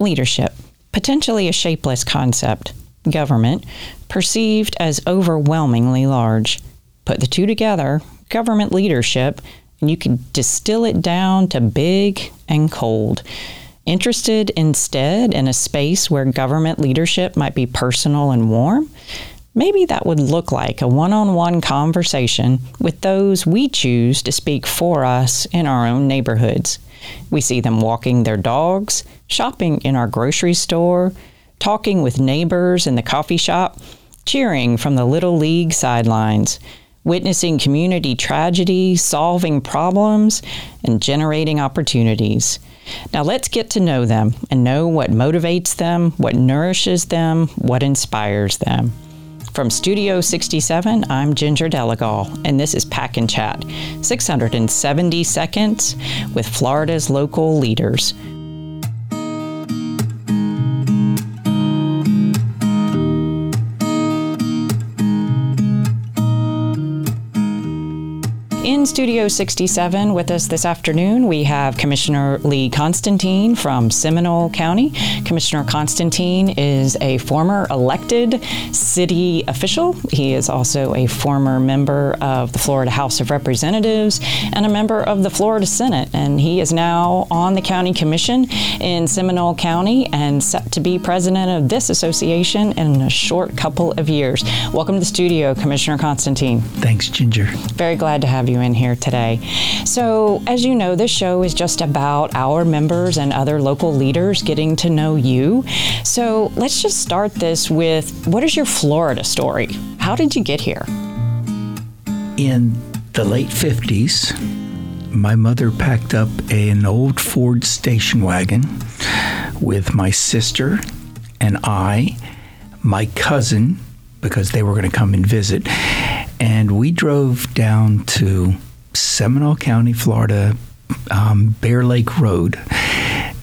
Leadership, potentially a shapeless concept. Government, perceived as overwhelmingly large. Put the two together, government leadership, and you can distill it down to big and cold. Interested instead in a space where government leadership might be personal and warm? Maybe that would look like a one on one conversation with those we choose to speak for us in our own neighborhoods. We see them walking their dogs, shopping in our grocery store, talking with neighbors in the coffee shop, cheering from the Little League sidelines, witnessing community tragedy, solving problems, and generating opportunities. Now let's get to know them and know what motivates them, what nourishes them, what inspires them. From Studio 67, I'm Ginger Delegal, and this is Pack and Chat 670 seconds with Florida's local leaders. In Studio 67 with us this afternoon, we have Commissioner Lee Constantine from Seminole County. Commissioner Constantine is a former elected city official. He is also a former member of the Florida House of Representatives and a member of the Florida Senate. And he is now on the county commission in Seminole County and set to be president of this association in a short couple of years. Welcome to the studio, Commissioner Constantine. Thanks, Ginger. Very glad to have you in here today. So, as you know, this show is just about our members and other local leaders getting to know you. So, let's just start this with what is your Florida story? How did you get here? In the late 50s, my mother packed up an old Ford station wagon with my sister and I, my cousin, because they were going to come and visit, and we drove down to Seminole County, Florida, um, Bear Lake Road.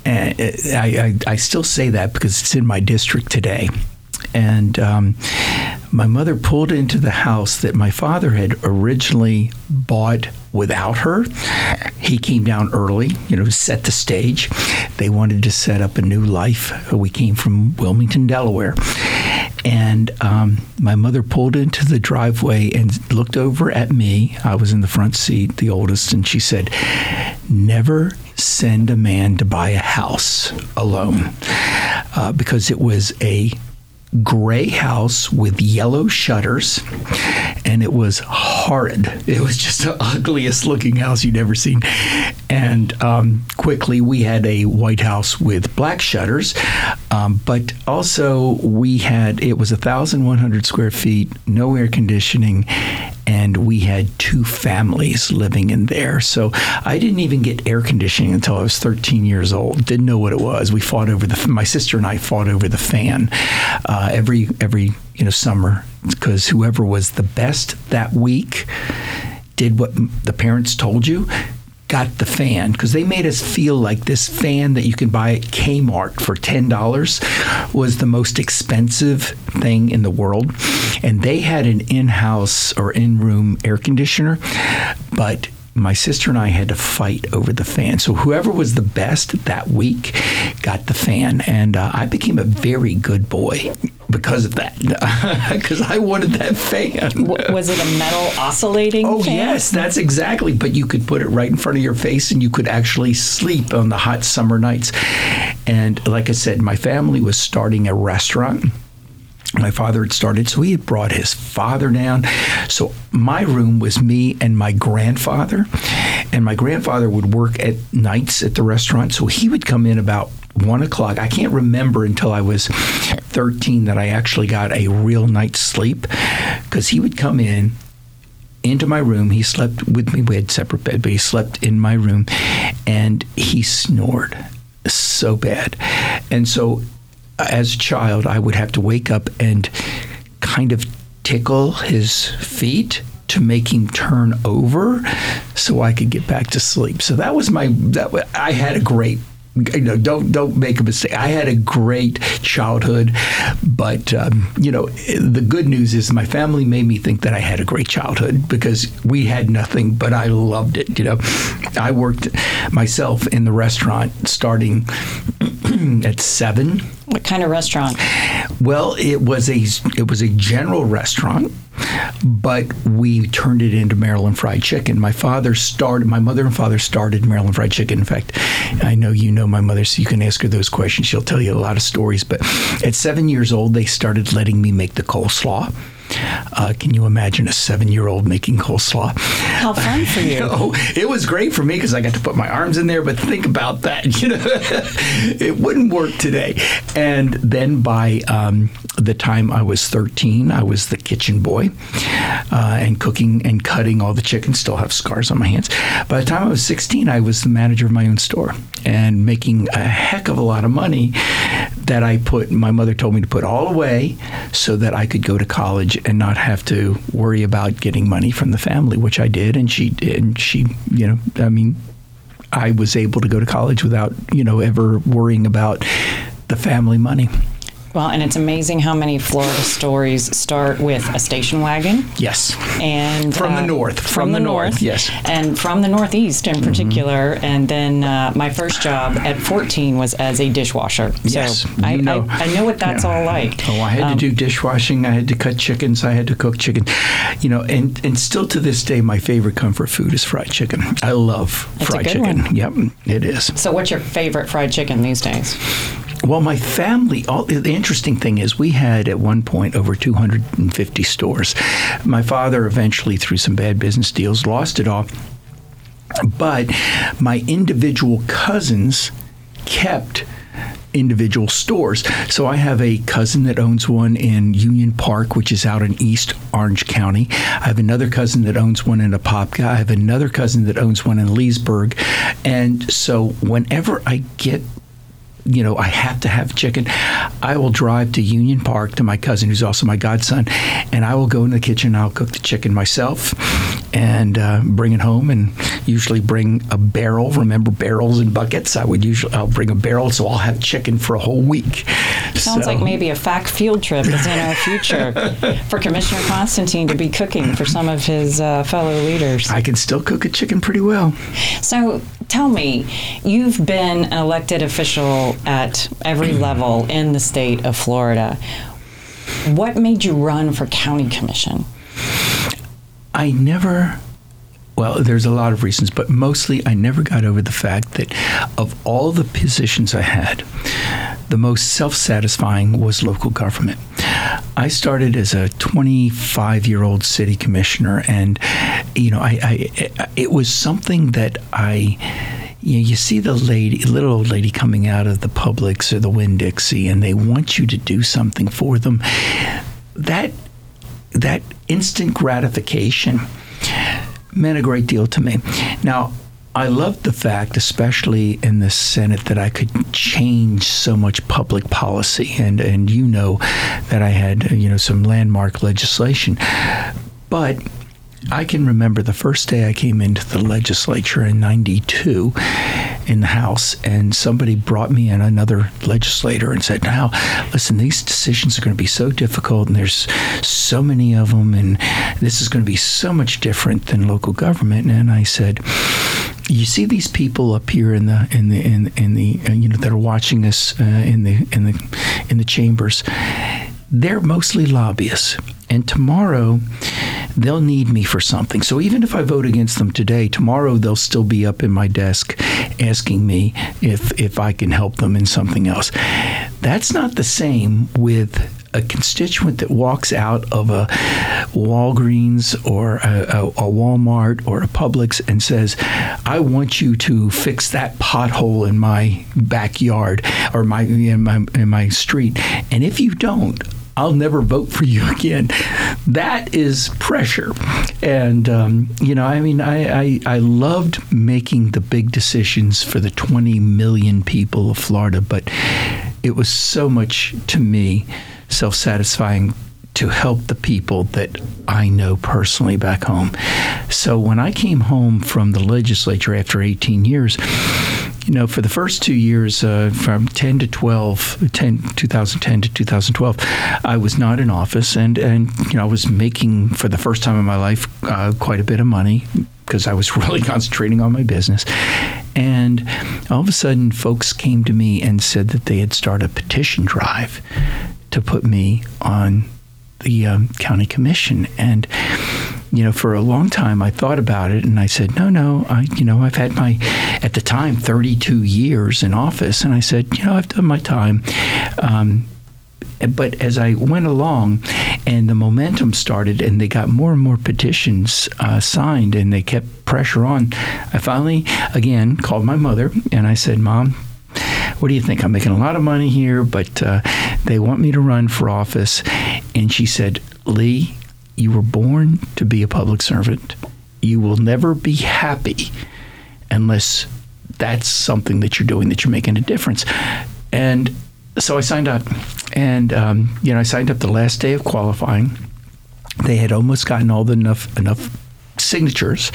And I, I, I, still say that because it's in my district today. And um, my mother pulled into the house that my father had originally bought without her. He came down early, you know, set the stage. They wanted to set up a new life. We came from Wilmington, Delaware. And um, my mother pulled into the driveway and looked over at me. I was in the front seat, the oldest, and she said, Never send a man to buy a house alone uh, because it was a gray house with yellow shutters, and it was horrid. It was just the ugliest looking house you'd ever seen. And um, quickly, we had a white house with black shutters, um, but also we had it was 1,100 square feet, no air conditioning, and we had two families living in there. So I didn't even get air conditioning until I was 13 years old. Didn't know what it was. We fought over the. My sister and I fought over the fan uh, every every you know summer because whoever was the best that week did what the parents told you got the fan because they made us feel like this fan that you can buy at Kmart for $10 was the most expensive thing in the world. And they had an in house or in room air conditioner, but my sister and I had to fight over the fan. So whoever was the best that week got the fan, and uh, I became a very good boy because of that. Because I wanted that fan. was it a metal oscillating? Oh fan? yes, that's exactly. But you could put it right in front of your face, and you could actually sleep on the hot summer nights. And like I said, my family was starting a restaurant my father had started, so he had brought his father down. So my room was me and my grandfather, and my grandfather would work at nights at the restaurant, so he would come in about one o'clock. I can't remember until I was 13 that I actually got a real night's sleep because he would come in into my room. He slept with me. We had separate bed, but he slept in my room, and he snored so bad, and so as a child, I would have to wake up and kind of tickle his feet to make him turn over so I could get back to sleep. So that was my that I had a great you know, don't don't make a mistake. I had a great childhood, but um, you know, the good news is my family made me think that I had a great childhood because we had nothing, but I loved it. You know, I worked myself in the restaurant starting Mm, at seven. What kind of restaurant? Well, it was a it was a general restaurant, but we turned it into Maryland Fried Chicken. My father started. My mother and father started Maryland Fried Chicken. In fact, I know you know my mother, so you can ask her those questions. She'll tell you a lot of stories. But at seven years old, they started letting me make the coleslaw. Uh, can you imagine a seven year old making coleslaw? How fun for you. Oh, it was great for me because I got to put my arms in there, but think about that. You know, it wouldn't work today. And then by um, the time I was 13, I was the kitchen boy uh, and cooking and cutting all the chicken. Still have scars on my hands. By the time I was 16, I was the manager of my own store and making a heck of a lot of money that I put, my mother told me to put all away so that I could go to college and not have to worry about getting money from the family, which I did. And she. And she, you know, I mean, I was able to go to college without, you know, ever worrying about the family money. Well, and it's amazing how many Florida stories start with a station wagon. Yes. And from uh, the north. From, from the, the north, north, Yes. And from the northeast in particular. Mm-hmm. And then uh, my first job at 14 was as a dishwasher. So yes. I, know. I, I, know what that's yeah. all like. Oh, I had um, to do dishwashing. I had to cut chickens. I had to cook chicken. You know, and, and still to this day, my favorite comfort food is fried chicken. I love fried chicken. One. Yep, it is. So, what's your favorite fried chicken these days? Well, my family, all, the interesting thing is we had at one point over 250 stores. My father eventually, through some bad business deals, lost it all. But my individual cousins kept individual stores. So I have a cousin that owns one in Union Park, which is out in East Orange County. I have another cousin that owns one in Apopka. I have another cousin that owns one in Leesburg. And so whenever I get you know, I have to have chicken, I will drive to Union Park to my cousin, who's also my godson, and I will go in the kitchen. And I'll cook the chicken myself and uh, bring it home, and usually bring a barrel. Remember barrels and buckets? I would usually I'll bring a barrel, so I'll have chicken for a whole week. Sounds so. like maybe a FAC field trip is in our future for Commissioner Constantine to be cooking for some of his uh, fellow leaders. I can still cook a chicken pretty well. So tell me, you've been an elected official at every level in the state of Florida. What made you run for county commission? I never well, there's a lot of reasons, but mostly I never got over the fact that of all the positions I had, the most self satisfying was local government. I started as a 25 year old city commissioner, and, you know, I, I, it was something that I you, see the lady, little old lady coming out of the Publix or the Winn Dixie, and they want you to do something for them. That that instant gratification meant a great deal to me. Now, I loved the fact, especially in the Senate, that I could change so much public policy, and and you know that I had you know some landmark legislation, but I can remember the first day I came into the legislature in 92 in the House, and somebody brought me in another legislator and said, Now, listen, these decisions are going to be so difficult, and there's so many of them, and this is going to be so much different than local government. And I said, you see these people up here in the in the in, in the uh, you know that are watching us uh, in the in the in the chambers they're mostly lobbyists and tomorrow they'll need me for something. So even if I vote against them today, tomorrow they'll still be up in my desk asking me if if I can help them in something else. That's not the same with a constituent that walks out of a Walgreens or a, a, a, Walmart or a Publix and says, "I want you to fix that pothole in my backyard or my in my in my street," and if you don't, I'll never vote for you again. That is pressure. And, um, you know, I mean, I, I, I loved making the big decisions for the 20 million people of Florida, but it was so much to me self satisfying to help the people that I know personally back home. So when I came home from the legislature after 18 years, you know, for the first two years, uh, from 10 to 12, 10, 2010 to 2012, I was not in office, and and you know, I was making for the first time in my life uh, quite a bit of money, because I was really concentrating on my business. And all of a sudden, folks came to me and said that they had started a petition drive to put me on the um, county commission. And you know, for a long time, I thought about it, and I said, no, no, I, you know, I've had my, at the time, 32 years in office, and I said, you know, I've done my time. Um, but as I went along and the momentum started and they got more and more petitions uh, signed and they kept pressure on, I finally, again, called my mother and I said, Mom, what do you think? I'm making a lot of money here, but uh, they want me to run for office. And she said, Lee, you were born to be a public servant. You will never be happy unless that's something that you're doing that you're making a difference. And so I signed up, and um, you know I signed up the last day of qualifying. They had almost gotten all the enough enough signatures.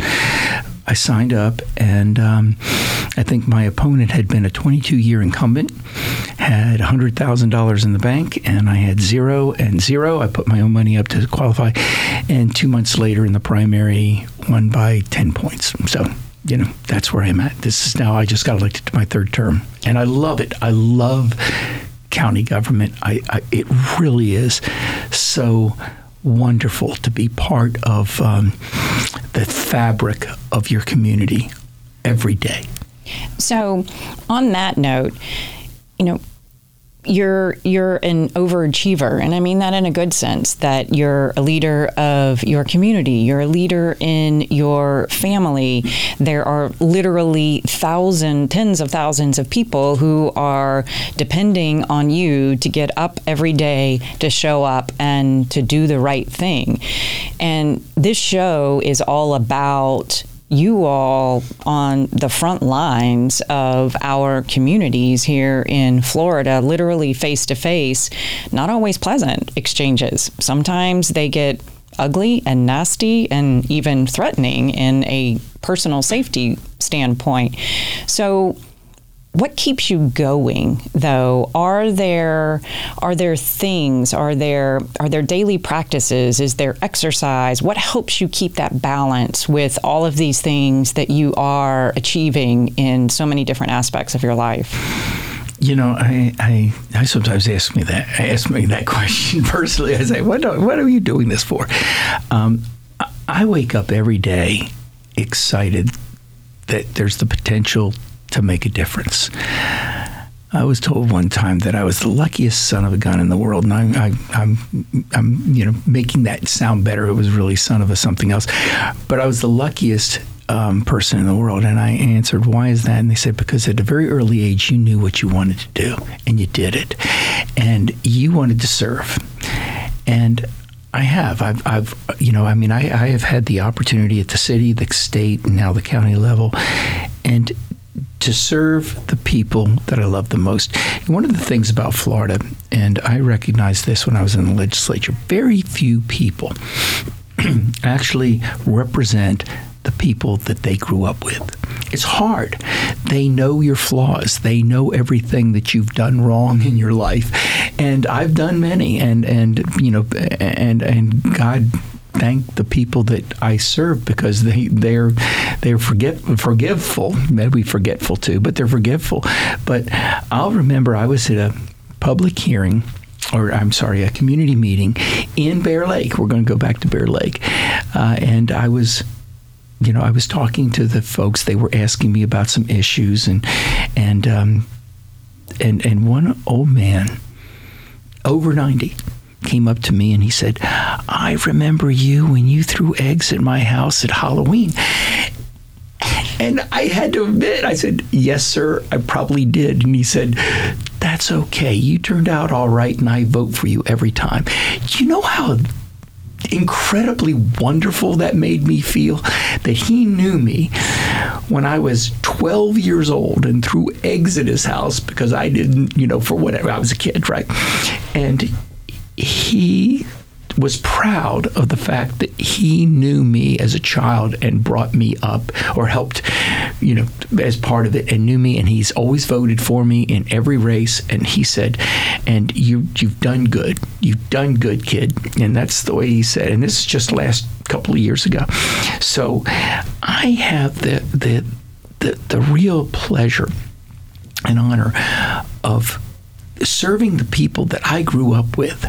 I signed up, and um, I think my opponent had been a 22 year incumbent, had $100,000 in the bank, and I had zero and zero. I put my own money up to qualify, and two months later in the primary, won by 10 points. So you know, that's where I'm at. This is now, I just got elected to my third term, and I love it. I love county government. I, I, it really is so wonderful to be part of um, the fabric of your community every day. So, on that note, you know, you're you're an overachiever. And i mean that in a good sense that you're a leader of your community. You're a leader in your family. There are literally thousands tens of thousands of people who are depending on you to get up every day to show up and to do the right thing. And this show is all about you all on the front lines of our communities here in Florida, literally face to face, not always pleasant exchanges. Sometimes they get ugly and nasty and even threatening in a personal safety standpoint. So, what keeps you going though are there are there things are there are there daily practices is there exercise what helps you keep that balance with all of these things that you are achieving in so many different aspects of your life you know, I, I, I sometimes ask me that. I ask me that question personally. I say, "What, what are you doing this for?" Um, I wake up every day excited that there's the potential to make a difference. I was told one time that I was the luckiest son of a gun in the world, and I, I, I'm, I'm, you know, making that sound better. It was really son of a something else, but I was the luckiest um, person in the world. And I answered, "Why is that?" And they said, "Because at a very early age, you knew what you wanted to do, and you did it, and you wanted to serve." And I have. I've, I've, you know, I mean, I, I have had the opportunity at the city, the state, and now the county level, and to serve the people that I love the most. One of the things about Florida, and I recognized this when I was in the legislature, very few people actually represent the people that they grew up with. It's hard. They know your flaws. They know everything that you've done wrong in your life. And I've done many and and you know and and God thank the people that I serve because they they're they're forget forgiveful. Maybe forgetful too, but they're forgiveful. But I'll remember I was at a public hearing or I'm sorry, a community meeting in Bear Lake. We're going to go back to Bear Lake, uh, and I was, you know, I was talking to the folks. They were asking me about some issues, and and um, and and one old man, over ninety, came up to me and he said, I remember you when you threw eggs at my house at Halloween. And I had to admit, I said, Yes, sir, I probably did. And he said, That's okay. You turned out all right, and I vote for you every time. You know how incredibly wonderful that made me feel that he knew me when I was 12 years old and threw eggs at his house because I didn't, you know, for whatever, I was a kid, right? And he was proud of the fact that he knew me as a child and brought me up or helped, you know, as part of it and knew me. And he's always voted for me in every race. And he said, and you, you've done good. You've done good, kid. And that's the way he said. And this is just last couple of years ago. So I have the the the, the real pleasure and honor of serving the people that I grew up with.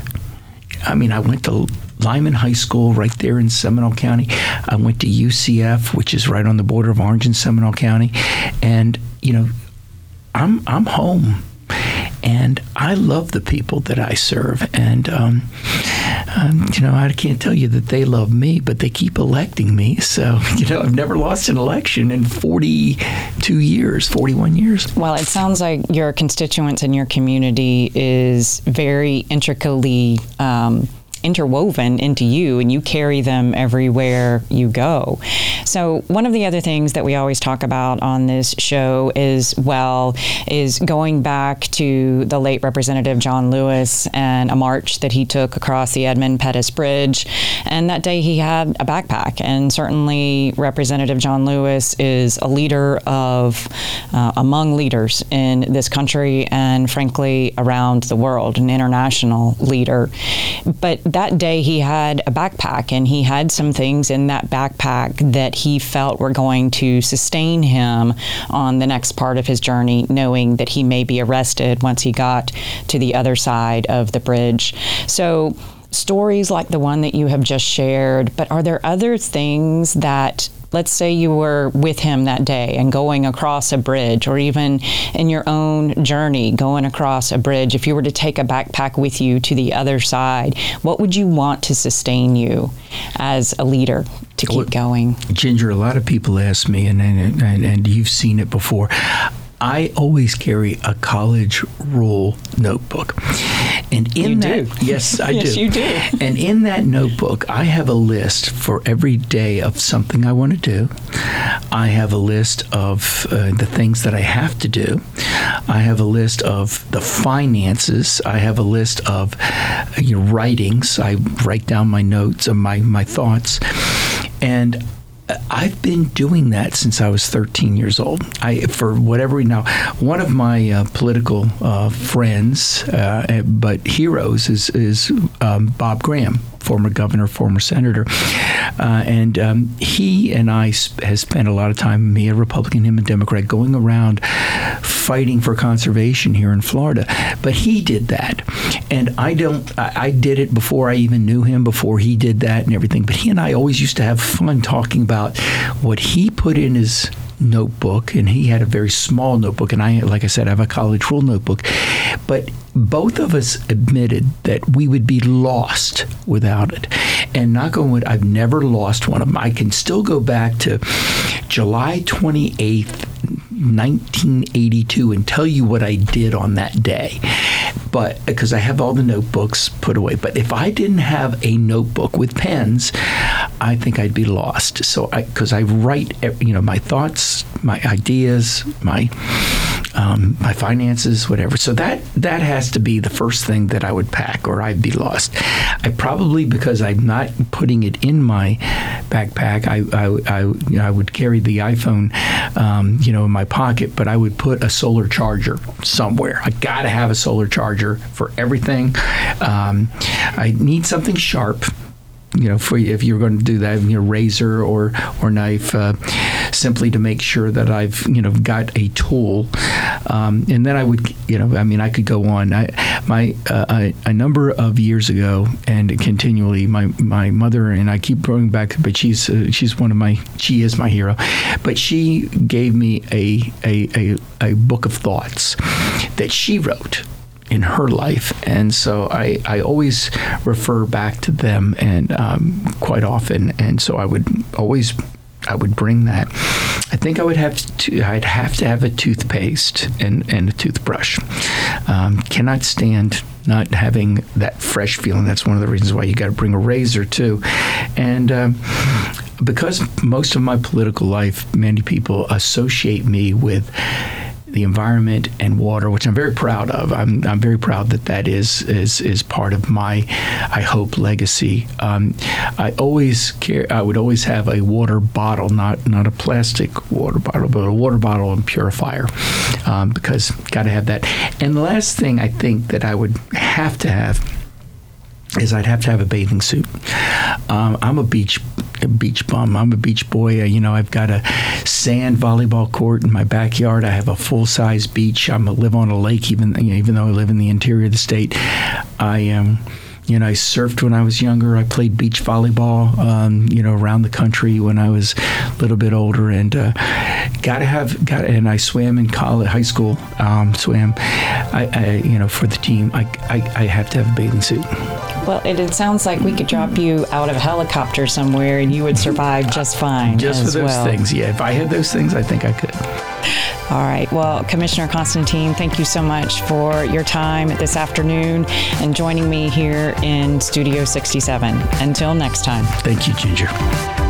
I mean, I went to Lyman High School right there in Seminole County. I went to UCF, which is right on the border of Orange and Seminole County, and you know, I'm I'm home, and I love the people that I serve, and um, um, you know, I can't tell you that they love me, but they keep electing me. So you know, I've never lost an election in 42 years, 41 years. Well, it sounds like your constituents in your community is very intricately. Um, interwoven into you and you carry them everywhere you go. So, one of the other things that we always talk about on this show is well, is going back to the late Representative John Lewis and a march that he took across the Edmund Pettus Bridge. And that day he had a backpack. And certainly, Representative John Lewis is a leader of, uh, among leaders in this country and frankly around the world, an international leader. But that day he had a backpack and he had some things in that backpack that he felt were going to sustain him on the next part of his journey, knowing that he may be arrested once he got to the other side of the bridge. So, stories like the one that you have just shared, but are there other things that let's say you were with him that day and going across a bridge, or even in your own journey going across a bridge, if you were to take a backpack with you to the other side, what would you want to sustain you as a leader to keep going? Ginger, a lot of people ask me, and, and, and, and you've seen it before. I always carry a college rule notebook. And in you that, do. yes, I yes, do. you do. And in that notebook, I have a list for every day of something I want to do. I have a list of uh, the things that I have to do. I have a list of the finances. I have a list of uh, your writings. I write down my notes and my, my thoughts. And I've been doing that since I was 13 years old. I, for whatever now, one of my uh, political uh, friends, uh, eh, but heroes, is is um, Bob Graham, former governor, former senator, uh, and um, he and I sp- has spent a lot of time, me a Republican, him a Democrat, going around fighting for conservation here in Florida. But he did that, and I don't. I, I did it before I even knew him, before he did that and everything. But he and I always used to have fun talking about what he put in his notebook and he had a very small notebook and I like I said I have a college rule notebook. But both of us admitted that we would be lost without it. And knock on wood I've never lost one of them I can still go back to July 28th 1982 and tell you what I did on that day but because I have all the notebooks put away. But if I didn't have a notebook with pens I think I'd be lost. So I because I write you know my thoughts my ideas my um, my finances whatever. So that that has to be the first thing that I would pack or I'd be lost. I probably because I'm not putting it in my backpack I I, I, I would carry the iPhone um, you know in my pocket but I would put a solar charger somewhere. I gotta have a solar charger for everything. Um, I need something sharp you know, for if you're going to do that, you know, razor or or knife, uh, simply to make sure that I've you know got a tool, um, and then I would you know, I mean, I could go on. I my uh, a, a, number of years ago, and continually, my my mother and I keep going back, but she's uh, she's one of my she is my hero, but she gave me a a a, a book of thoughts that she wrote in her life. And so I, I always refer back to them and um, quite often. And so I would always I would bring that. I think I would have to. I'd have to have a toothpaste and, and a toothbrush. Um, cannot stand not having that fresh feeling. That's one of the reasons why you got to bring a razor too. And um, because most of my political life, many people associate me with the environment and water, which I'm very proud of. I'm, I'm very proud that that is is is part of my, I hope, legacy. Um, I always care. I would always have a water bottle, not not a plastic water bottle, but a water bottle and purifier, um, because got to have that. And the last thing I think that I would have to have is I'd have to have a bathing suit. Um, I'm a beach a beach bum. I'm a beach boy. Uh, you know, I've got a sand volleyball court in my backyard. I have a full size beach. I'm live on a lake, even you know, even though I live in the interior of the state. I am. Um, you know, I surfed when I was younger. I played beach volleyball, um, you know, around the country when I was a little bit older, and uh, got to have got. And I swam in college, high school, um, swam. I, I, you know, for the team, I, I, I have to have a bathing suit. Well, it, it, sounds like we could drop you out of a helicopter somewhere, and you would survive just fine. Just for those well. things, yeah. If I had those things, I think I could. All right. Well, Commissioner Constantine, thank you so much for your time this afternoon and joining me here in Studio 67. Until next time. Thank you, Ginger.